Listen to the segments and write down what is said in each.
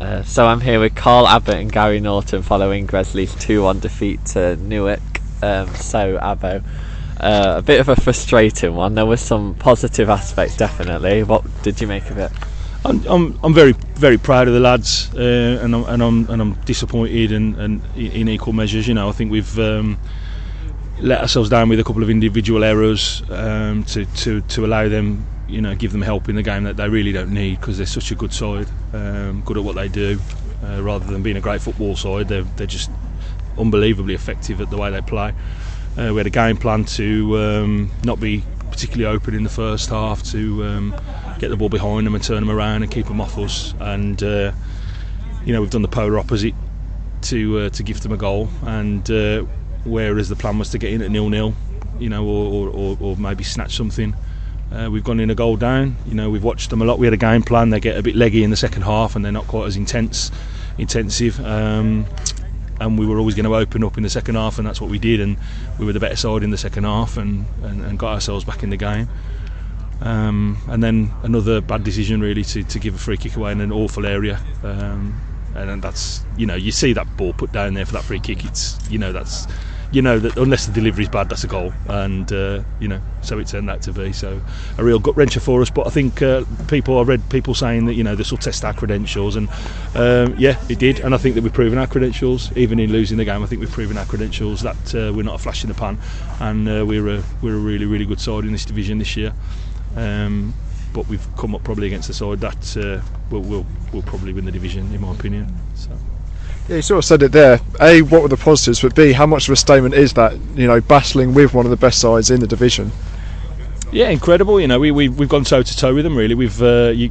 Uh, so I'm here with Carl Abbott and Gary Norton following Gresley's 2-1 defeat to Newark. Um, so Abbo, uh, a bit of a frustrating one. There was some positive aspects, definitely. What did you make of it? I'm, I'm, I'm very very proud of the lads, uh, and I'm and I'm and I'm disappointed and, and in equal measures. You know, I think we've um, let ourselves down with a couple of individual errors um, to, to to allow them, you know, give them help in the game that they really don't need because they're such a good side, um, good at what they do, uh, rather than being a great football side. They're they're just unbelievably effective at the way they play. Uh, we had a game plan to um, not be particularly open in the first half to um, get the ball behind them and turn them around and keep them off us. And uh, you know we've done the polar opposite to uh, to give them a goal. And uh, whereas the plan was to get in at nil nil, you know, or, or, or maybe snatch something. Uh, we've gone in a goal down. You know, we've watched them a lot. We had a game plan. They get a bit leggy in the second half, and they're not quite as intense, intensive. Um, and we were always going to open up in the second half, and that's what we did. And we were the better side in the second half, and, and, and got ourselves back in the game. Um, and then another bad decision, really, to, to give a free kick away in an awful area. Um, and that's you know you see that ball put down there for that free kick. It's you know that's you know that unless the delivery is bad, that's a goal, and uh, you know so it turned out to be. So a real gut wrencher for us. But I think uh, people I read people saying that you know this will test our credentials, and um, yeah, it did. And I think that we've proven our credentials, even in losing the game. I think we've proven our credentials that uh, we're not a flash in the pan, and uh, we're a we're a really really good side in this division this year. Um, but we've come up probably against a side that uh, will will will probably win the division, in my opinion. So. Yeah, you sort of said it there. A, what were the positives? But B, how much of a statement is that? You know, battling with one of the best sides in the division. Yeah, incredible. You know, we, we we've gone toe to toe with them. Really, we've uh, you,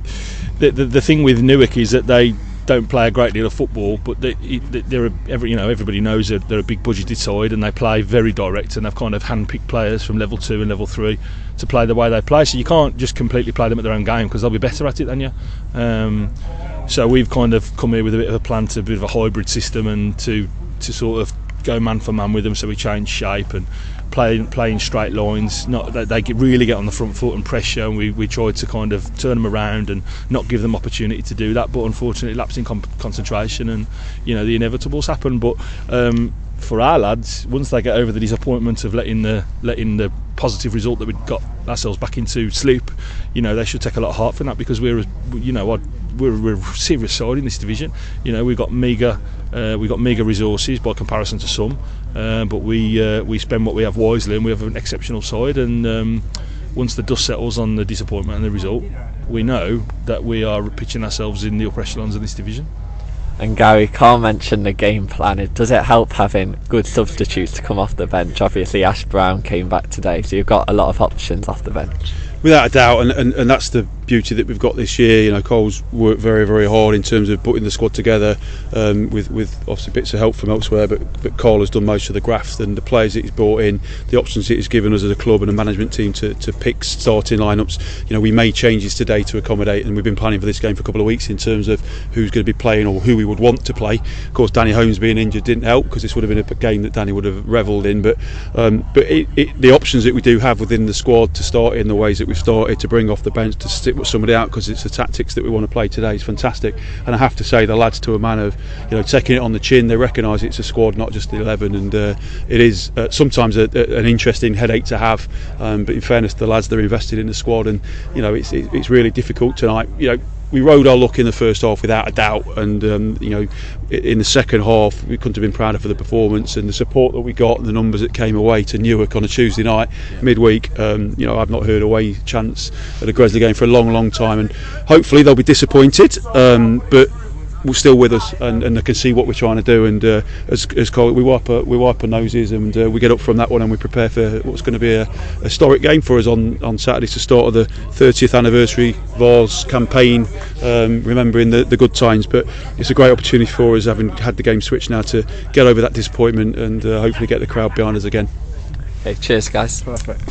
the, the the thing with Newark is that they don't play a great deal of football, but they, they're every, you know everybody knows that they're a big budgeted side and they play very direct and they've kind of handpicked players from level two and level three to play the way they play. So you can't just completely play them at their own game because they'll be better at it than you. Um, so we've kind of come here with a bit of a plan to a bit of a hybrid system and to to sort of go man for man with them. So we change shape and playing playing straight lines. Not that they really get on the front foot and pressure, and we, we tried to kind of turn them around and not give them opportunity to do that. But unfortunately, lapsing comp- concentration and you know the inevitables happen. But um, for our lads, once they get over the disappointment of letting the letting the positive result that we got ourselves back into sleep, you know they should take a lot of heart from that because we're you know we're, we're a serious side in this division. You know we've got meagre uh, we've got meagre resources by comparison to some, uh, but we uh, we spend what we have wisely and we have an exceptional side. And um, once the dust settles on the disappointment and the result, we know that we are pitching ourselves in the upper echelons of this division. And Gary, Carl mentioned the game plan. Does it help having good substitutes to come off the bench? Obviously, Ash Brown came back today, so you've got a lot of options off the bench. Without a doubt, and, and, and that's the beauty that we've got this year. You know, Cole's worked very, very hard in terms of putting the squad together um, with, with obviously bits of help from elsewhere, but, but Cole has done most of the graft and the players that he's brought in, the options that he's given us as a club and a management team to, to pick starting lineups. You know, we made changes today to accommodate, and we've been planning for this game for a couple of weeks in terms of who's going to be playing or who we would want to play. Of course, Danny Holmes being injured didn't help because this would have been a game that Danny would have revelled in. But um, but it, it, the options that we do have within the squad to start in the ways that we've started to bring off the bench to stick with somebody out because it's the tactics that we want to play today is fantastic. And I have to say, the lads to a man of you know taking it on the chin. They recognise it's a squad, not just the eleven, and uh, it is uh, sometimes a, a, an interesting headache to have. Um, but in fairness, the lads they're invested in the squad, and you know it's it's really difficult tonight. You know we rode our luck in the first half without a doubt, and um, you know, in the second half we couldn't have been prouder for the performance and the support that we got and the numbers that came away to Newark on a Tuesday night yeah. midweek. Um, you know, I've not heard away chance at a Gresley game for a long, long time, and hopefully they'll be disappointed. Um, but we're still with us and, and they can see what we're trying to do. And uh, as, as Cole, we wipe our, we wipe our noses and uh, we get up from that one and we prepare for what's going to be a, a historic game for us on, on Saturday to start of the 30th anniversary Vase campaign, um, remembering the, the good times. But it's a great opportunity for us, having had the game switched now, to get over that disappointment and uh, hopefully get the crowd behind us again. Okay, cheers, guys. Perfect.